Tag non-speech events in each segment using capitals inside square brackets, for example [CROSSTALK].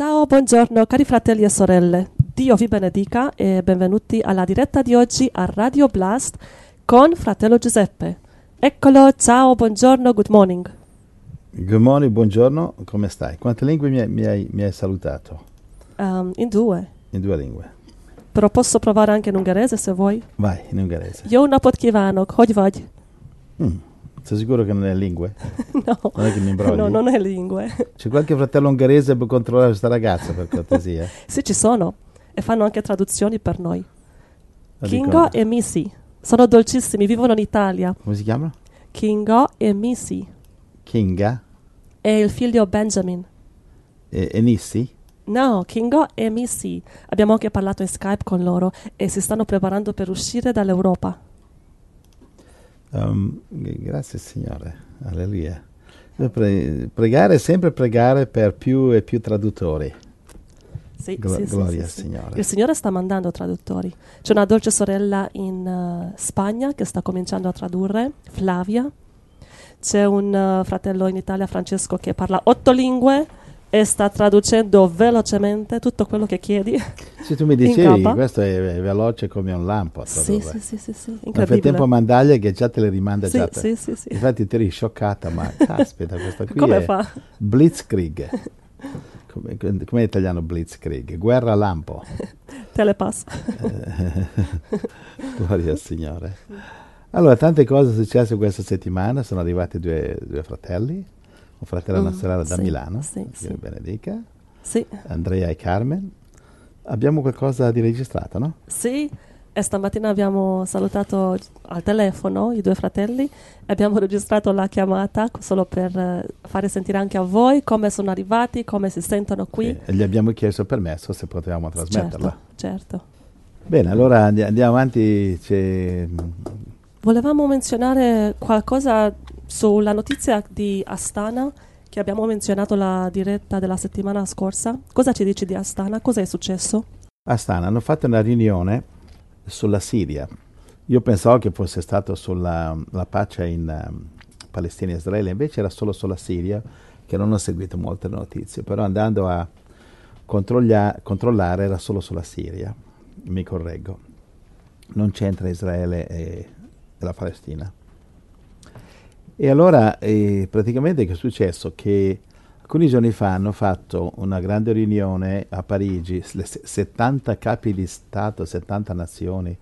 Ciao, buongiorno cari fratelli e sorelle. Dio vi benedica e benvenuti alla diretta di oggi a Radio Blast con fratello Giuseppe. Eccolo, ciao, buongiorno, good morning. Good morning, buongiorno, come stai? Quante lingue mi hai, mi hai, mi hai salutato? Um, in due, In due lingue. però posso provare anche in ungherese se vuoi. Vai, in ungherese. Jó napot kívánok, hogy vagy? Mm, Sei sicuro che non è lingue? [LAUGHS] No, Non è che mi imbrogli? no, non è lingue. C'è qualche fratello ungherese per controllare questa ragazza, per cortesia? [LAUGHS] sì, ci sono e fanno anche traduzioni per noi. La Kingo e Missy sono dolcissimi, vivono in Italia. Come si chiama? Kingo e Missy Kinga e il figlio Benjamin. e, e Nissi? No, Kingo e Missy. Abbiamo anche parlato in Skype con loro e si stanno preparando per uscire dall'Europa. Um, grazie Signore, alleluia. Pre- pregare, sempre pregare per più e più traduttori. Sì, Glo- sì, gloria sì, al sì. Signore. Il Signore sta mandando traduttori. C'è una dolce sorella in eh, Spagna che sta cominciando a tradurre, Flavia. C'è un eh, fratello in Italia, Francesco, che parla otto lingue e sta traducendo velocemente tutto quello che chiedi. [LAUGHS] Se tu mi dicevi, questo è, veloce come un lampo. sì, sì, sì, sì, sì, Nel incredibile. frattempo mandaglia che già te le rimanda sì, già te. sì, sì, sì. Infatti ti eri scioccata, ma [LAUGHS] caspita, questa qui Come fa? Blitzkrieg. [LAUGHS] Come, come italiano Blitzkrieg? Guerra lampo. Telepass. Gloria al Signore. Allora, tante cose sono successe questa settimana. Sono arrivati due, due fratelli. Un fratello e una Mm, sorella da sì, Milano, sì, Dio sì. benedica. Sì, Andrea e Carmen. Abbiamo qualcosa di registrato, no? sì. E stamattina abbiamo salutato al telefono i due fratelli e abbiamo registrato la chiamata solo per eh, fare sentire anche a voi come sono arrivati, come si sentono qui. E gli abbiamo chiesto permesso se potevamo trasmetterla. Certo, certo. Bene, allora andi- andiamo avanti. C'è Volevamo menzionare qualcosa sulla notizia di Astana che abbiamo menzionato la diretta della settimana scorsa. Cosa ci dici di Astana? Cosa è successo? Astana hanno fatto una riunione sulla Siria. Io pensavo che fosse stato sulla la pace in ehm, Palestina e Israele, invece era solo sulla Siria, che non ho seguito molte notizie, però andando a controllare era solo sulla Siria, mi correggo. Non c'entra Israele e la Palestina. E allora eh, praticamente che è successo? Che alcuni giorni fa hanno fatto una grande riunione a Parigi, le se- 70 capi di Stato, 70 nazioni.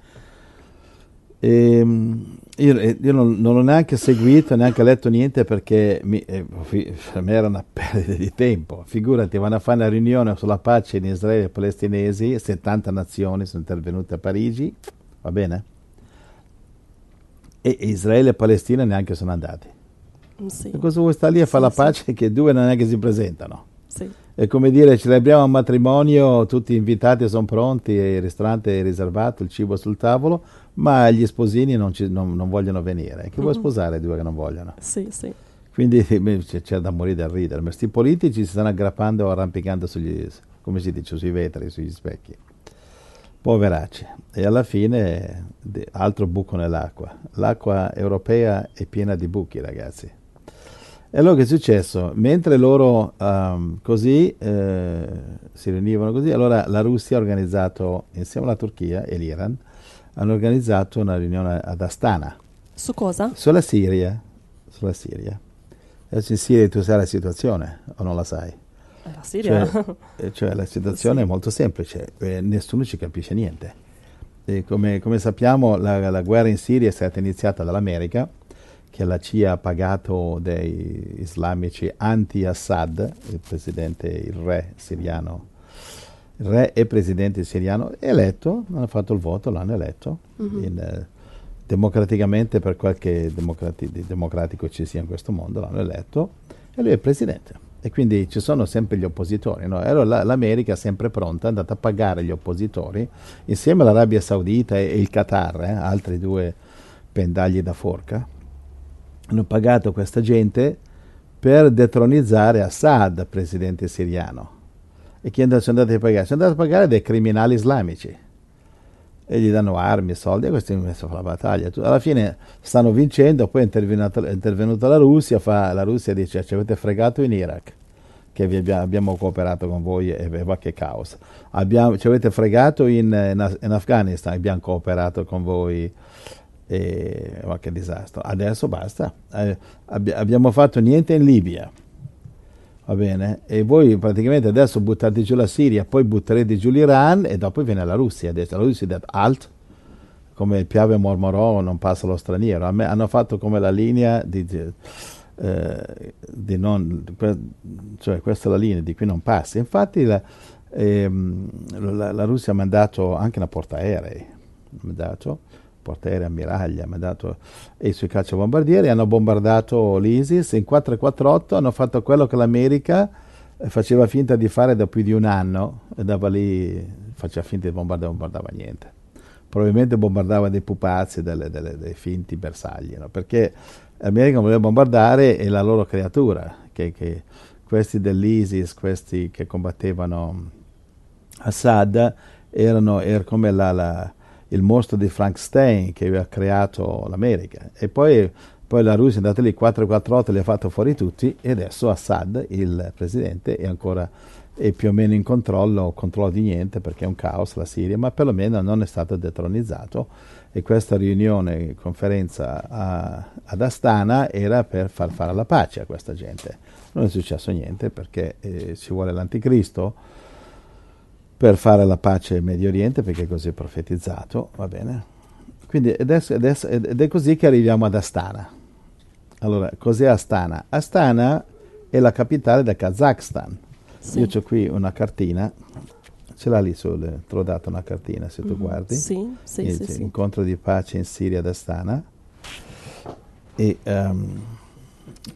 Ehm, io io non, non ho neanche seguito, neanche letto niente perché mi, eh, per me era una [LAUGHS] perdita di tempo. Figurati, vanno a fare una riunione sulla pace in Israele e palestinesi, 70 nazioni sono intervenute a Parigi, va bene? E Israele e Palestina neanche sono andati. Sì, E cosa vuoi stare lì a Sì, fare la sì. pace che due non è che si presentano? sì, È come dire celebriamo un matrimonio, tutti invitati sono pronti, il ristorante è riservato, il cibo è sul tavolo, ma gli sposini non, ci- non- non vogliono venire. Che vuoi Mhm. sposare due che non vogliono? sì, sì. Quindi [LAUGHS] c'è, c'è da morire da ridere. Ma questi politici si stanno aggrappando o arrampicando sugli, come si dice, sui vetri, sugli specchi. Poveracci. E alla fine altro buco nell'acqua. L'acqua europea è piena di buchi, ragazzi. E allora che è successo? Mentre loro ehm, così eh, si riunivano così, allora la Russia ha organizzato, insieme alla Turchia e l'Iran, hanno organizzato una riunione ad Astana, Su cosa? sulla Siria. Sulla Siria. Adesso in Siria tu sai la situazione o non la sai? Eh, La Siria? Cioè, [LAUGHS] eh, cioè, la situazione Sì. è molto semplice, eh, nessuno ci capisce niente. E come, come sappiamo la, la guerra in Siria è stata iniziata dall'America, che la CIA ha pagato dei islamici anti-Assad, il presidente, il re siriano, il re e presidente siriano, eletto, hanno fatto il voto, l'hanno eletto, Mhm. in, eh, democraticamente per qualche democrati- democratico ci sia in questo mondo, l'hanno eletto e lui è presidente. E quindi ci sono sempre gli oppositori. No? E allora la- l'America è sempre pronta, è andata a pagare gli oppositori, insieme all'Arabia Saudita e il Qatar, eh, altri due pendagli da forca, hanno pagato questa gente per detronizzare Assad, presidente siriano. E chi sono andati a pagare? Sono andati a pagare dei criminali islamici. E gli danno armi, soldi, e questi hanno messo a fare la battaglia. Alla fine stanno vincendo, poi è intervenuta, è intervenuta la Russia, fa- la Russia dice ci avete fregato in Iraq. che vi abbia- abbiamo cooperato con voi e, e va che caos. Abbiamo- ci avete fregato in, in, in Afghanistan, abbiamo cooperato con voi e ma che disastro. Adesso basta. Eh, abbi- abbiamo fatto niente in Libia. Va bene? E voi praticamente adesso buttate giù la Siria, poi butterete giù l'Iran e dopo viene la Russia. La Russia ha detto alt, come il Piave mormorò, non passa lo straniero. Hanno fatto come la linea di, eh, di non, cioè questa è la linea di cui non passi. Infatti la, ehm, la- la Russia ha mandato anche una portaerei, ha mandato portaerei ammiraglia, ha mandato i suoi cacciabombardieri hanno bombardato l'ISIS in 448 hanno fatto quello che l'America faceva finta di fare da più di un anno e dava lì faceva finta di bombardare bombardava niente probabilmente bombardava dei pupazzi delle, delle- dei finti bersagli no? perché l'America voleva bombardare e la loro creatura che, che questi dell'ISIS questi che combattevano Assad erano, era come la- la- il mostro di Frankenstein che aveva creato l'America. E poi, poi la Russia è andata lì 448 li ha fatto fuori tutti e adesso Assad il presidente è ancora è più o meno in controllo controllo di niente perché è un caos la Siria ma perlomeno non è stato detronizzato. E questa riunione conferenza a- ad Astana era per far fare la pace a questa gente. Non è successo niente perché eh, ci vuole l'anticristo per fare la pace in Medio Oriente, perché così è profetizzato, va bene? Quindi adesso, adesso- ed è così che arriviamo ad Astana. Allora, cos'è Astana? Astana è la capitale del Kazakhstan. Sì. Io ho qui una cartina, ce l'ha lì sul, te l'ho dato una cartina se tu Mhm. guardi. Sì, sì, Il- sì, sì. Incontro di pace in Siria ad Astana. E ehm,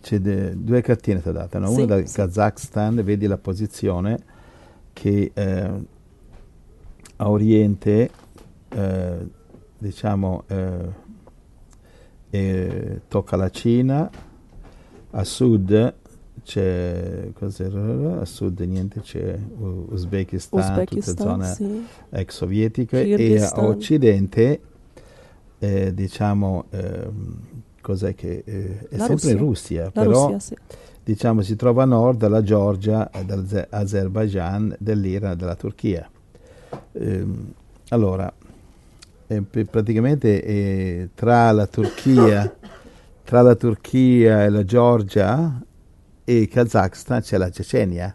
c'è de- due cartine ti ho dato, no? Sì, una dal sì. Kazakhstan, vedi la posizione che eh, a oriente, eh, diciamo, eh, eh, tocca la Cina, a sud c'è, a sud niente, c'è Uzbekistan, Uzbekistan, zone sì. ex sovietiche e a occidente eh, diciamo ehm, cos'è che eh, è La sempre Russia. Russia, La però Russia, sì. diciamo si trova a nord dalla Georgia, eh, dall'Azerbaijan, dell'Iran, della Turchia. Ehm, allora, eh, praticamente eh, tra la Turchia, tra la Turchia e la Georgia e il Kazakhstan c'è la Cecenia.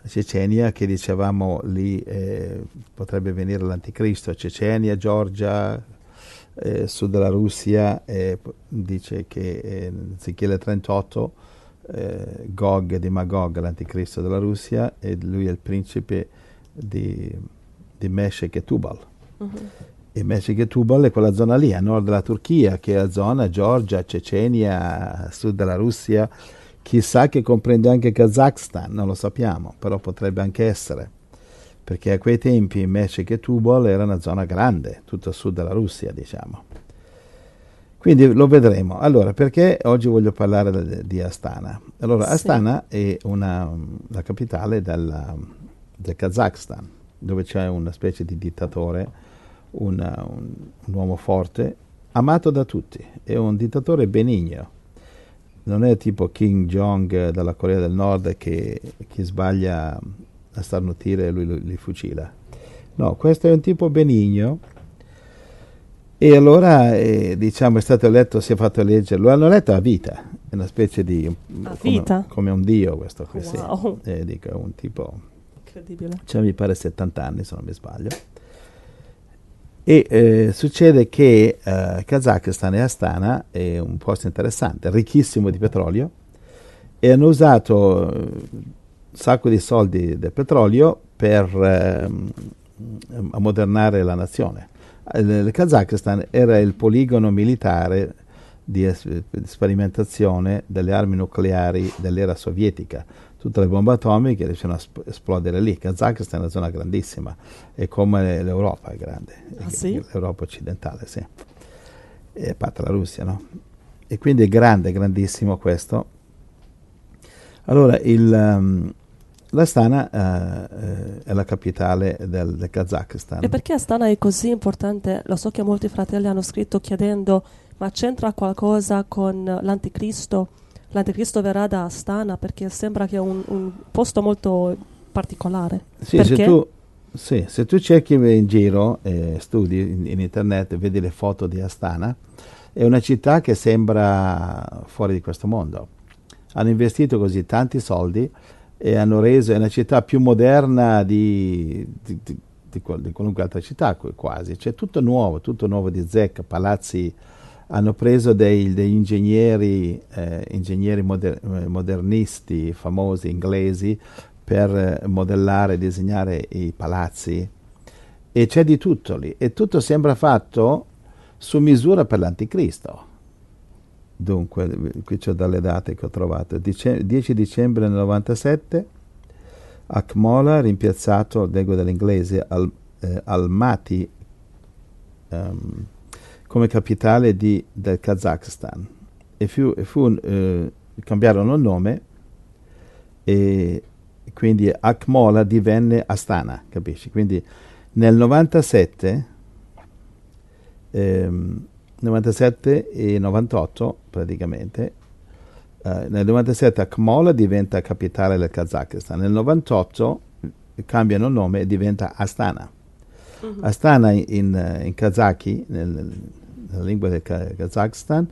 La Cecenia che dicevamo lì eh, potrebbe venire l'anticristo, Cecenia, Georgia, eh, sud della Russia, eh, dice che eh, Ezechiele 38 eh, Gog di Magog, l'anticristo della Russia, e lui è il principe di, di Meshech e Tubal. Mhm. E Meshech e Tubal è quella zona lì, a nord della Turchia, che è la zona Georgia, Cecenia, sud della Russia. Chissà che comprende anche Kazakhstan, non lo sappiamo, però potrebbe anche essere. Perché a quei tempi Meshech e Tubal era una zona grande, tutto a sud della Russia, diciamo. Quindi lo vedremo. Allora, perché oggi voglio parlare di Astana? Allora, Sì. Astana è una, la capitale della- del Kazakhstan, dove c'è una specie di dittatore, una- un, un uomo forte, amato da tutti. È un dittatore benigno. Non è tipo Kim Jong dalla Corea del Nord che chi sbaglia a starnutire lui li, fucila. No, questo è un tipo benigno e allora eh, diciamo è stato eletto, si è fatto eleggere, lo hanno eletto a vita, è una specie di... A come, vita? come un dio questo qui, sì. Wow. Eh, dico, è un tipo, Incredibile. cioè mi pare 70 anni se non mi sbaglio. E eh, succede che eh, Kazakistan e Astana è un posto interessante, ricchissimo di petrolio, e hanno usato eh, sacco di soldi del petrolio per ehm, ammodernare la nazione. Il Kazakistan era il poligono militare di es- sperimentazione delle armi nucleari dell'era sovietica. Tutte le bombe atomiche riescono a sp- esplodere lì. Kazakistan è una zona grandissima, è come l'Europa è grande, Ah, sì? l'Europa occidentale, sì. E a parte la Russia, no? E quindi è grande, grandissimo questo. Allora, il, ehm, l'Astana eh, eh, è la capitale del, del Kazakistan. E perché Astana è così importante? Lo so che molti fratelli hanno scritto chiedendo ma c'entra qualcosa con l'anticristo? L'anticristo verrà da Astana perché sembra che è un, un posto molto particolare. Sì, se tu, sì, se tu cerchi in giro, eh, studi in, in internet, vedi le foto di Astana, è una città che sembra fuori di questo mondo. Hanno investito così tanti soldi e hanno reso, è una città più moderna di, di, di, di qualunque altra città quasi. C'è tutto nuovo, tutto nuovo di zecca, palazzi hanno preso dei, degli ingegneri, eh, ingegneri moder- modernisti famosi inglesi per modellare e disegnare i palazzi e c'è di tutto lì e tutto sembra fatto su misura per l'anticristo. Dunque, qui c'ho dalle date che ho trovato. Dice- 10 dicembre del 97, Akmola rimpiazzato, leggo dall'inglese, al, eh, Almaty um, come capitale di, del Kazakhstan. E fu, e fu eh, cambiarono il nome e quindi Akmola divenne Astana, capisci? Quindi nel 97, ehm, 97 e 98 praticamente, eh, nel 97 Akmola diventa capitale del Kazakistan, nel 98 cambiano nome e diventa Astana. Uh-huh. Astana in, in, in kazaki, nel, nella lingua del Kazakhstan,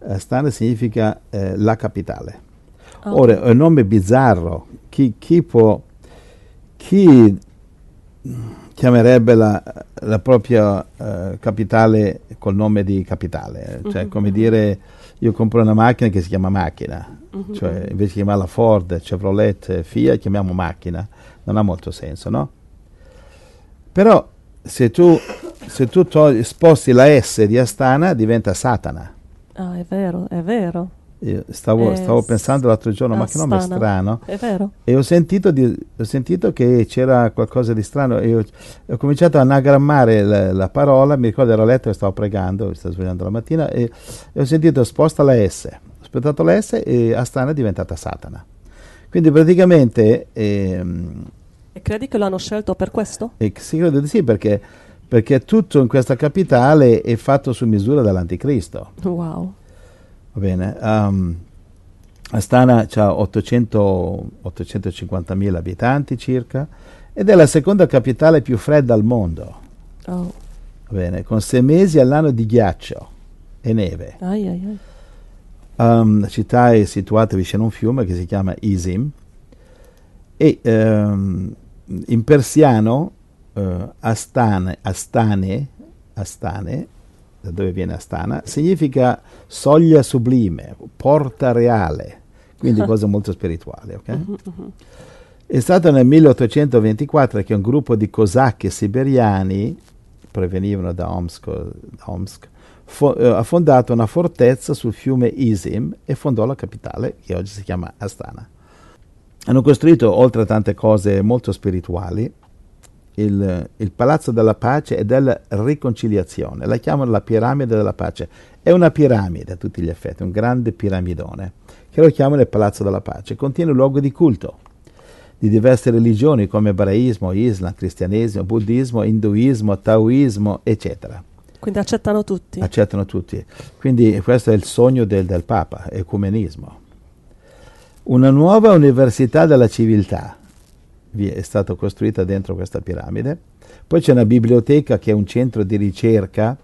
Astana significa eh, la capitale. Oh. Ora, è un nome bizzarro. Chi, chi può... Chi chiamerebbe la, la propria uh, capitale col nome di capitale? Cioè, uh-huh. come dire, io compro una macchina che si chiama macchina. Uh-huh. Cioè, invece di chiamarla Ford, Chevrolet, Fiat, chiamiamo macchina. Non ha molto senso, no? Però se tu, se tu togli, sposti la S di Astana diventa Satana. Ah, è vero, è vero. Stavo, stavo, pensando l'altro giorno, ma che nome strano. È vero. E ho sentito, di, ho sentito che c'era qualcosa di strano e ho, ho cominciato a anagrammare la, la, parola. Mi ricordo ero a letto e stavo pregando, stavo svegliando la mattina e, e, ho sentito sposta la S. Ho aspettato la S e Astana è diventata Satana. Quindi praticamente... Ehm, e credi che l'hanno scelto per questo? E, sì, credo di sì, perché, perché tutto in questa capitale è fatto su misura dall'anticristo. Wow. Va bene. Um, Astana ha 850.000 abitanti circa ed è la seconda capitale più fredda al mondo. Oh. Va bene, con sei mesi all'anno di ghiaccio e neve. Ai, ai, ai. Um, la città è situata vicino a un fiume che si chiama Izim e um, in persiano uh, Astane, Astane, Astane da dove viene Astana, significa soglia sublime, porta reale, quindi [LAUGHS] cosa molto spirituale. Okay? Uh-huh. È stato nel 1824 che un gruppo di cosacchi siberiani, provenivano da Omsk, da Omsk fo- eh, ha fondato una fortezza sul fiume Izim e fondò la capitale, che oggi si chiama Astana. Hanno costruito, oltre a tante cose molto spirituali, il, il, Palazzo della Pace e della Riconciliazione. La chiamano la piramide della pace. È una piramide a tutti gli effetti, un grande piramidone, che lo chiamano il Palazzo della Pace. Contiene luogo di culto di diverse religioni come ebraismo, islam, cristianesimo, buddismo, induismo, taoismo, eccetera. Quindi accettano tutti. Accettano tutti. Quindi questo è il sogno del, del Papa, ecumenismo. Una nuova università della civiltà è stata costruita dentro questa piramide. Poi c'è una biblioteca che è un centro di ricerca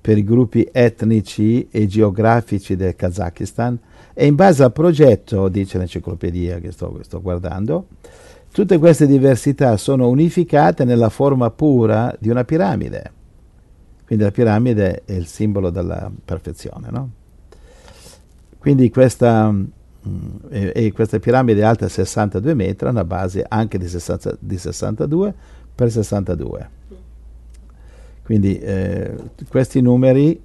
per i gruppi etnici e geografici del Kazakistan e in base al progetto, dice l'enciclopedia che sto, sto guardando, tutte queste diversità sono unificate nella forma pura di una piramide. Quindi la piramide è il simbolo della perfezione. No? Quindi questa e, e, questa piramide è alta 62 metri, ha una base anche di, 60, di 62 per 62. Quindi eh, questi numeri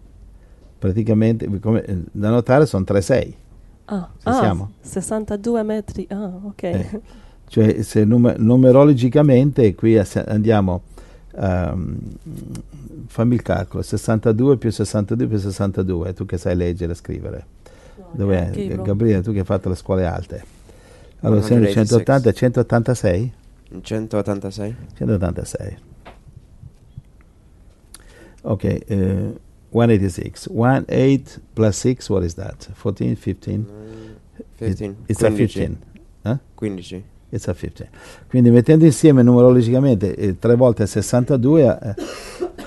praticamente come, eh, da notare sono 3-6. Ah, ah 62 metri, ah ok. Eh, cioè se numer- numerologicamente qui andiamo, um, fammi il calcolo, 62 più 62 più 62, tu che sai leggere e scrivere. Dov'è? Gabriele, tu che hai fatto le scuole alte. Allora, 180 186? 186. 186. Ok, uh, 186. 18 plus 6, what is that? 14, 15? 15. It's a 15. 15. Eh? 15. It's a 15. Quindi mettendo insieme numerologicamente eh, 3 volte 62, eh,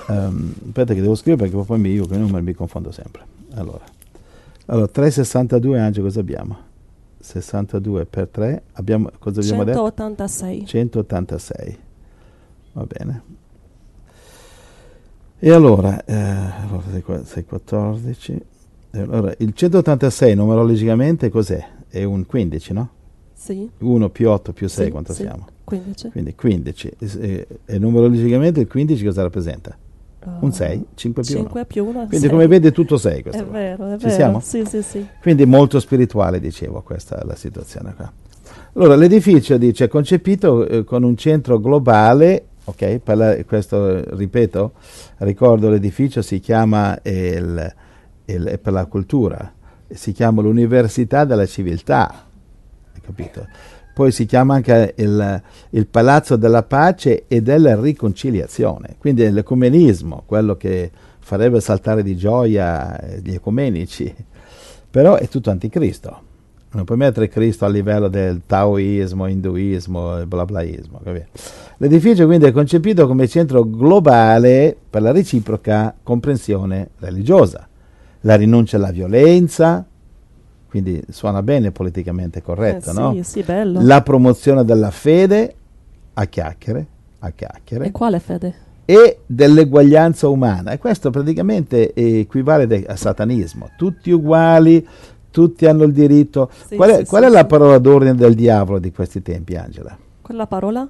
ehm, aspetta che devo scrivere perché poi mi, io con i numeri mi confondo sempre. Allora, allora 362 Angelo cosa abbiamo? 62 per 3, abbiamo, cosa abbiamo detto? 186. 186. Va bene. E allora, eh, allora sei qua- sei 14. Eh, Allora, il 186 numerologicamente cos'è? È un 15, no? Sì. 1 più 8 più 6, Sì, quanto sì. siamo? 15. Quindi 15. E, e- e numerologicamente il 15 cosa rappresenta? Un 6, 5 più 1. 5 più 1. Quindi come vedi è tutto 6 questo. È qua. vero, è Ci vero. siamo? Sì, sì, sì. Quindi molto spirituale, dicevo, questa è la situazione qua. Allora, l'edificio dice concepito eh, con un centro globale, ok? La- questo, ripeto, ricordo l'edificio si chiama il, il- per la cultura, si chiama l'Università della Civiltà, hai capito? Poi si chiama anche il, il Palazzo della Pace e della Riconciliazione, quindi l'ecumenismo, quello che farebbe saltare di gioia eh, gli ecumenici, però è tutto anticristo. Non puoi mettere Cristo a livello del taoismo, induismo e bla blaismo. L'edificio quindi è concepito come centro globale per la reciproca comprensione religiosa, la rinuncia alla violenza, quindi suona bene politicamente corretto, Eh, no? Sì, sì, bello. La promozione della fede a chiacchiere, a chiacchiere E quale fede? e dell'eguaglianza umana. E questo praticamente equivale de- a satanismo. Tutti uguali, tutti hanno il diritto. Sì, qual è, sì, qual è la parola d'ordine del diavolo di questi tempi, Angela? Quella parola?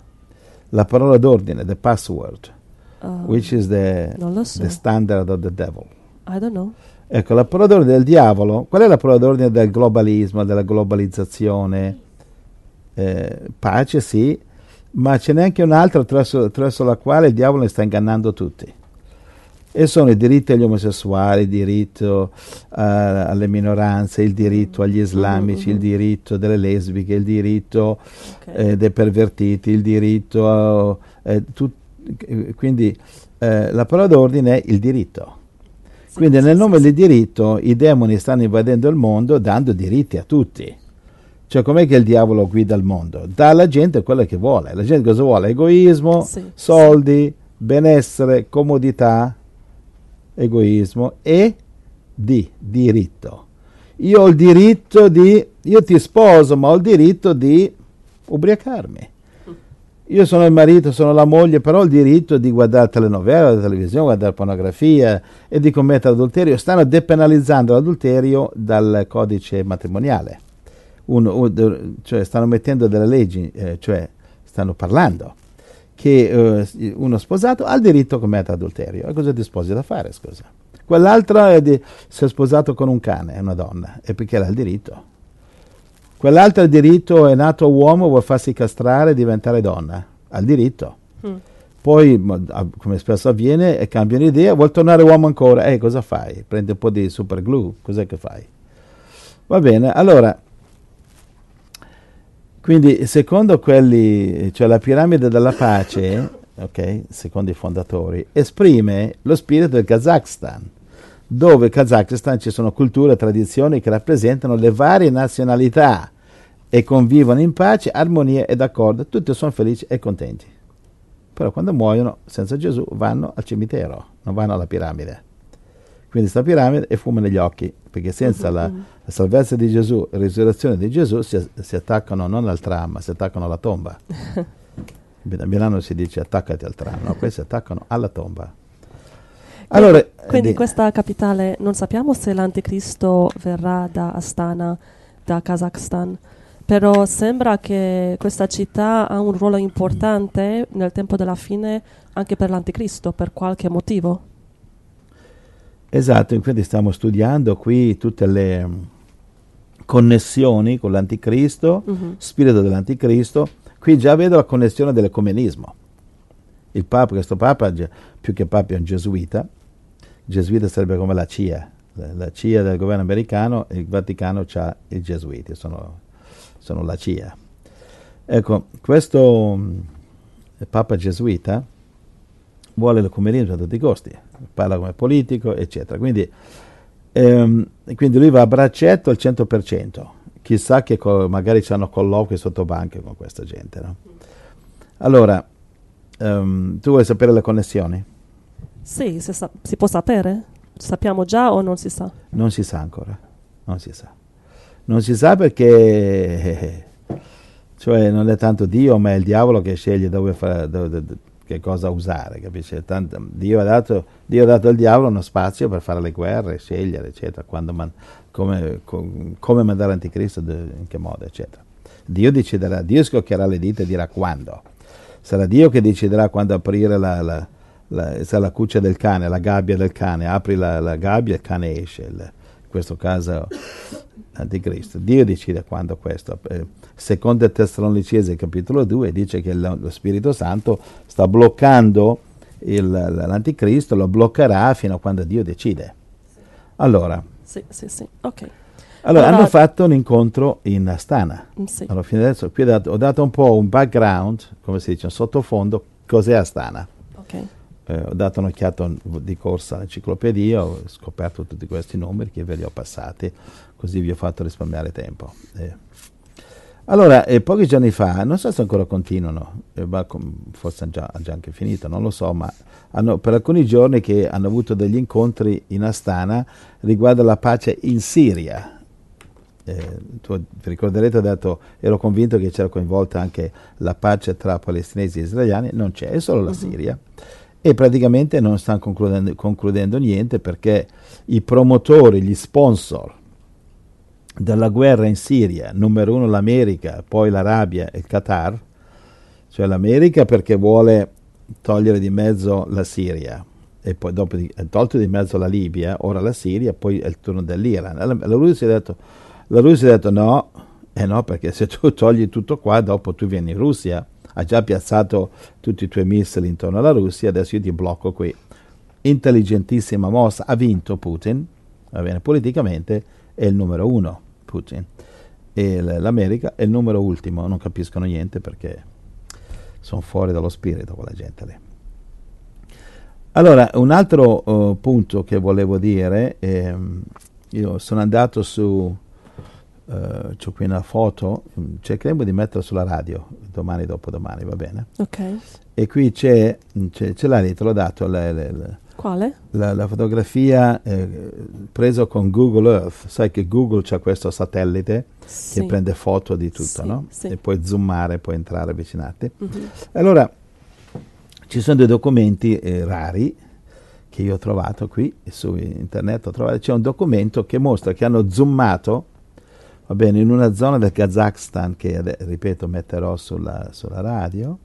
La parola d'ordine, the password, Uh, which is the, so. the standard of the devil. I don't know. Ecco, la parola d'ordine del diavolo, qual è la parola d'ordine del globalismo, della globalizzazione? Eh, pace, sì, ma ce n'è anche un'altra attraverso, attraverso la quale il diavolo ne sta ingannando tutti. E sono i diritti agli omosessuali, il diritto eh, alle minoranze, il diritto agli islamici, il diritto delle lesbiche, il diritto Ok. eh, dei pervertiti, il diritto a, eh, tut- quindi eh, la parola d'ordine è il diritto. Sì, Quindi sì, nel sì, nome sì. del diritto i demoni stanno invadendo il mondo dando diritti a tutti. Cioè com'è che il diavolo guida il mondo? Dà alla gente quello che vuole. La gente cosa vuole? Egoismo, Sì, soldi, benessere, comodità, egoismo e di diritto. Io ho il diritto di, io ti sposo, ma ho il diritto di ubriacarmi. Io sono il marito, sono la moglie, però ho il diritto di guardare telenovela, la televisione, guardare pornografia e di commettere adulterio. Stanno depenalizzando l'adulterio dal codice matrimoniale. Un- un- cioè stanno mettendo delle leggi, eh, cioè stanno parlando che eh, uno sposato ha il diritto a commettere adulterio. E cosa ti sposi da fare, scusa? Quell'altra è di, si è sposato con un cane, è una donna, e perché ha il diritto. Quell'altro ha il diritto, è nato uomo, vuole farsi castrare e diventare donna. Ha il diritto. Mm. Poi, come spesso avviene, e cambiano idea, vuol tornare uomo ancora. Eh, cosa fai? Prendi un po' di super glue, cos'è che fai? Va bene, allora, quindi secondo quelli, cioè la piramide della pace, [COUGHS] ok, secondo i fondatori, esprime lo spirito del Kazakhstan, dove in Kazakhstan ci sono culture e tradizioni che rappresentano le varie nazionalità e convivono in pace, armonia e d'accordo, tutti sono felici e contenti. Però quando muoiono senza Gesù vanno al cimitero, non vanno alla piramide. Quindi sta piramide e fumo negli occhi, perché senza la, la salvezza di Gesù, la risurrezione di Gesù si, si attaccano non al tram, ma si attaccano alla tomba. [LAUGHS] A Milano si dice attaccati al tram, no, questi si attaccano alla tomba. Allora, Quindi di- questa capitale non sappiamo se l'anticristo verrà da Astana, da Kazakhstan, però sembra che questa città ha un ruolo importante nel tempo della fine anche per l'anticristo, per qualche motivo. Esatto, quindi stiamo studiando qui tutte le mm, connessioni con l'anticristo, Mhm. spirito dell'anticristo. Qui già vedo la connessione dell'ecumenismo. Il Papa, questo Papa, più che Papa è un gesuita, gesuita sarebbe come la CIA, la, la CIA del governo americano, il Vaticano ha i gesuiti, sono, sono la CIA. Ecco, questo mm, Papa gesuita vuole l'ecumenismo a tutti i costi, parla come politico, eccetera. Quindi, ehm, quindi lui va a braccetto al 100%, chissà che co- magari hanno colloqui sotto banche con questa gente. No? Allora, um, tu vuoi sapere le connessioni? Sì, si, sa- si può sapere? Sappiamo già o non si sa? Non si sa ancora, non si sa. Non si sa perché cioè non è tanto Dio, ma è il diavolo che sceglie dove fare, che cosa usare, capisci? Tanto, Dio, ha dato, Dio, ha dato, al diavolo uno spazio per fare le guerre, scegliere, eccetera, man, come, com, come, mandare l'anticristo, in che modo, eccetera. Dio deciderà, Dio scocchierà le dita e dirà quando. Sarà Dio che deciderà quando aprire la, la, la, la cuccia del cane, la gabbia del cane, apri la, la gabbia e il cane esce, il, in questo caso l'anticristo. Dio decide quando questo. Eh, secondo Tessalonicesi capitolo 2 dice che lo Spirito Santo sta bloccando il, l'anticristo, lo bloccherà fino a quando Dio decide. Allora, sì, sì, sì. Okay. allora, allora hanno fatto un incontro in Astana. Mm, sì. Allora, fino adesso qui ho dato, ho dato, un po' un background, come si dice, un sottofondo, cos'è Astana. Okay. Eh, ho dato un'occhiata di corsa all'enciclopedia, ho scoperto tutti questi numeri che ve li ho passati, così vi ho fatto risparmiare tempo. Eh. Allora, eh, pochi giorni fa, non so se ancora continuano, eh, forse hanno già, già, anche finito, non lo so, ma hanno, per alcuni giorni che hanno avuto degli incontri in Astana riguardo la pace in Siria. Eh, tu vi ricorderete, ho detto, ero convinto che c'era coinvolta anche la pace tra palestinesi e israeliani, non c'è, è solo la uh-huh. Siria. E praticamente non stanno concludendo, concludendo niente perché i promotori, gli sponsor, della guerra in Siria, numero uno l'America, poi l'Arabia e il Qatar, cioè l'America perché vuole togliere di mezzo la Siria e poi dopo di, tolto di mezzo la Libia, ora la Siria, poi è il turno dell'Iran. La, Russia, ha detto, Russia ha detto no, eh no, perché se tu [LAUGHS] togli tutto qua, dopo tu vieni in Russia, ha già piazzato tutti i tuoi missili intorno alla Russia, adesso io ti blocco qui. Intelligentissima mossa, ha vinto Putin, va bene, politicamente è il numero uno Putin e l'America è il numero ultimo, non capiscono niente perché sono fuori dallo spirito quella gente lì. Allora, un altro uh, punto che volevo dire, ehm, io sono andato su, uh, c'ho qui una foto, cercheremo di metterla sulla radio domani dopo domani, va bene? Ok. E qui c'è, c'è, c'è la te l'ho dato, le, le, le, quale? La, la fotografia eh, presa con Google Earth. Sai che Google c'ha questo satellite sì. che prende foto di tutto, sì, no? Sì. E puoi zoomare, puoi entrare, avvicinarti. Mm-hmm. Allora, ci sono dei documenti eh, rari che io ho trovato qui su internet. Trovato, c'è un documento che mostra che hanno zoomato va bene, in una zona del Kazakhstan che, ripeto, metterò sulla, sulla radio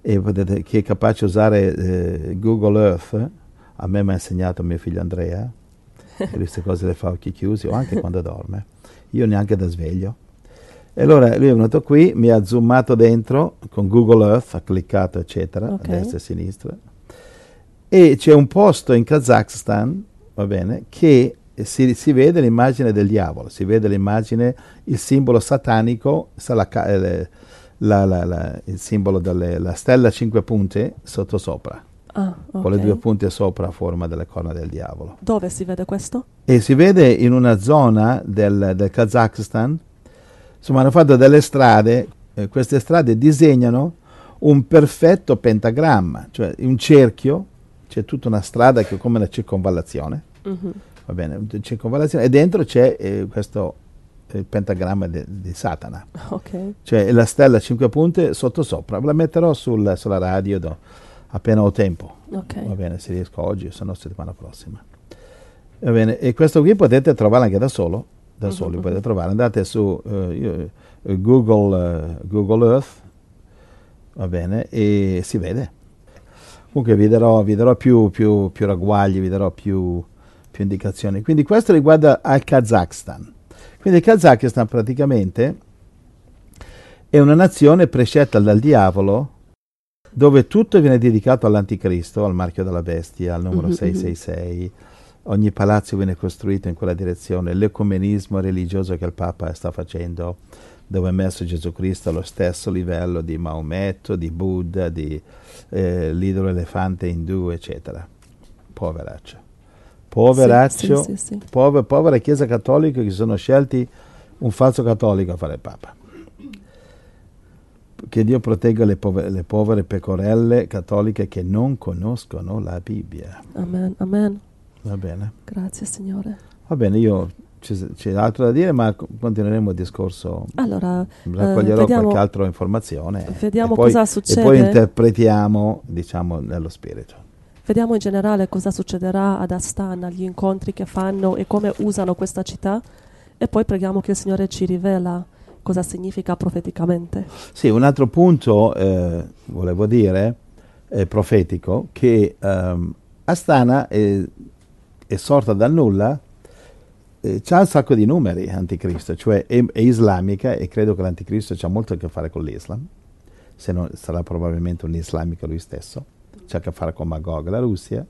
e vedete chi è capace di usare eh, Google Earth, a me mi ha insegnato mio figlio Andrea, che queste cose le fa a occhi chiusi o anche quando dorme, io neanche da sveglio. E allora lui è venuto qui, mi ha zoomato dentro con Google Earth, ha cliccato eccetera, okay. a destra e a sinistra, e c'è un posto in Kazakhstan, va bene, che si, si, vede l'immagine del diavolo, si vede l'immagine, il simbolo satanico, la, eh, la, la, il simbolo della stella a cinque punte sottosopra. Ah, okay. Con le due punte sopra a forma delle corna del diavolo. Dove si vede questo? E si vede in una zona del, del Kazakhstan. Insomma, hanno fatto delle strade, eh, queste strade disegnano un perfetto pentagramma, cioè un cerchio, c'è tutta una strada che è come una circonvallazione. Mm-hmm. Va bene, circonvallazione, e dentro c'è eh, questo il pentagramma di Satana. Okay. Cioè la stella a cinque punte sotto sopra. La metterò sul, sulla radio do, appena ho tempo. Okay. Va bene, se riesco oggi, se no settimana prossima. Va bene, e questo qui potete trovarlo anche da solo. Da uh-huh, soli uh-huh. potete trovare. Andate su uh, uh, Google, uh, Google Earth, va bene, e si vede. Comunque vi darò, vi darò più, più, più, ragguagli, vi darò più, più indicazioni. Quindi questo riguarda al Kazakhstan. Quindi il Kazakistan praticamente è una nazione prescelta dal diavolo dove tutto viene dedicato all'anticristo, al marchio della bestia, al numero mm-hmm. 666. Ogni palazzo viene costruito in quella direzione. L'ecumenismo religioso che il Papa sta facendo, dove ha messo Gesù Cristo allo stesso livello di Maometto, di Buddha, di eh, l'idolo elefante indù, eccetera. Poveraccio poveraccio, sì, sì, sì, pover, povera Chiesa Cattolica che sono scelti un falso cattolico a fare il Papa. Che Dio protegga le, pove- le povere pecorelle cattoliche che non conoscono la Bibbia. Amen, amen. Va bene? Grazie Signore. Va bene, io c'è, c'è altro da dire, ma co- continueremo il discorso. Allora, Raccoglierò vediamo- qualche altra informazione. vediamo e poi, cosa E succede. poi interpretiamo, diciamo, nello spirito. vediamo in generale cosa succederà ad Astana, gli incontri che fanno e come usano questa città e poi preghiamo che il Signore ci rivela cosa significa profeticamente. Sì, un altro punto, eh, volevo dire, profetico, che ehm, Astana è, è sorta dal nulla, eh, c'ha un sacco di numeri anticristo, cioè è, è islamica e credo che l'anticristo ha molto a che fare con l'Islam, se non sarà probabilmente un islamico lui stesso, c'ha a che fare con Magog, la Russia.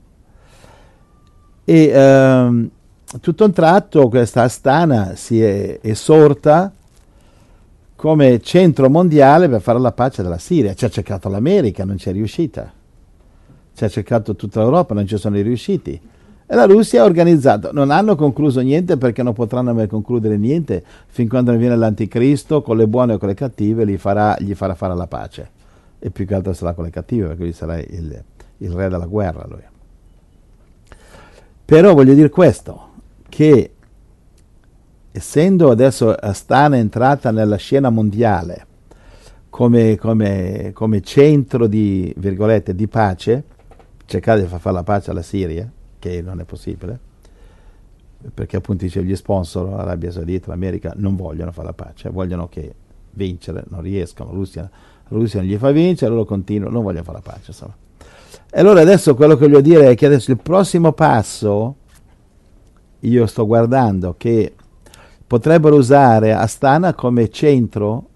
E ehm, tutto un tratto questa Astana si è, è sorta come centro mondiale per fare la pace della Siria. Ci ha cercato l'America, non ci è riuscita. Ci ha cercato tutta l'Europa, non ci sono riusciti. E la Russia ha organizzato, non hanno concluso niente perché non potranno mai concludere niente fin quando viene l'anticristo con le buone o con le cattive, gli farà, gli farà fare la pace. E più che altro sarà con le cattive perché lui sarà il, il re della guerra. Lui. Però voglio dire questo, che essendo adesso Astana entrata nella scena mondiale come, come- come centro di, virgolette, di pace, cercare di far fare la pace alla Siria, che non è possibile, perché appunto dice gli sponsor, l'Arabia Saudita, l'America, non vogliono fare la pace, vogliono che vincere, non riescono, Russia, Russia non gli fa vincere, loro continuano, non vogliono fare la pace. Insomma. E allora adesso quello che voglio dire è che adesso il prossimo passo, io sto guardando che potrebbero usare Astana come centro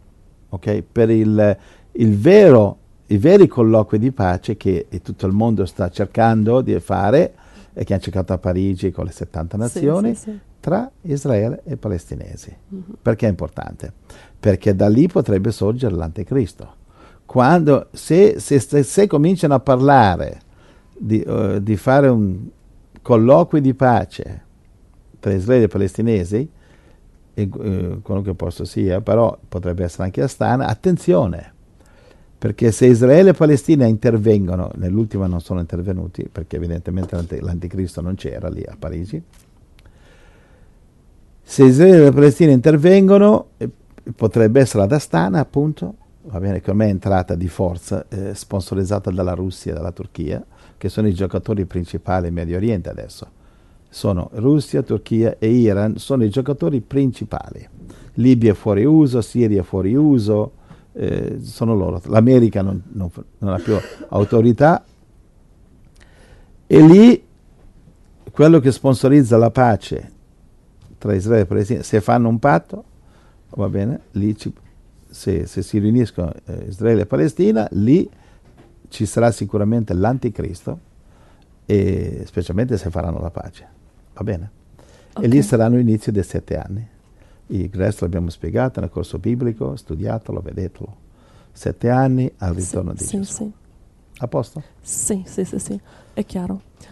ok, per il, il vero, i veri colloqui di pace che tutto il mondo sta cercando di fare e che hanno cercato a Parigi con le 70 nazioni Sì, sì, sì. tra Israele e palestinesi. Mhm. Perché è importante? Perché da lì potrebbe sorgere l'anticristo. Quando, se, se- se- se cominciano a parlare di, eh, di fare un colloqui di pace tra Israele e palestinesi, e, eh, qualunque posto sia, però potrebbe essere anche Astana, attenzione, perché se Israele e Palestina intervengono, nell'ultima non sono intervenuti, perché evidentemente l'anti- l'anticristo non c'era lì a Parigi, se Israele e Palestina intervengono, eh, potrebbe essere ad Astana, appunto, va bene, che ormai è entrata di forza, eh, sponsorizzata dalla Russia e dalla Turchia, che sono i giocatori principali in Medio Oriente adesso. Sono Russia, Turchia e Iran, sono i giocatori principali. Libia è fuori uso, Siria è fuori uso, eh, sono loro. L'America non, non- non ha più autorità. E lì quello che sponsorizza la pace tra Israele e Palestina, se fanno un patto, va bene, lì ci- se, se si riuniscono eh, Israele e Palestina, lì ci sarà sicuramente l'anticristo, e specialmente se faranno la pace. Va bene? E lì saranno l'inizio dei sette anni. Il resto l'abbiamo spiegato nel corso biblico, studiatelo, vedetelo. Sette anni al ritorno sì, di sì, Gesù. sì. A posto? Sì, sì, sì, sì, è chiaro.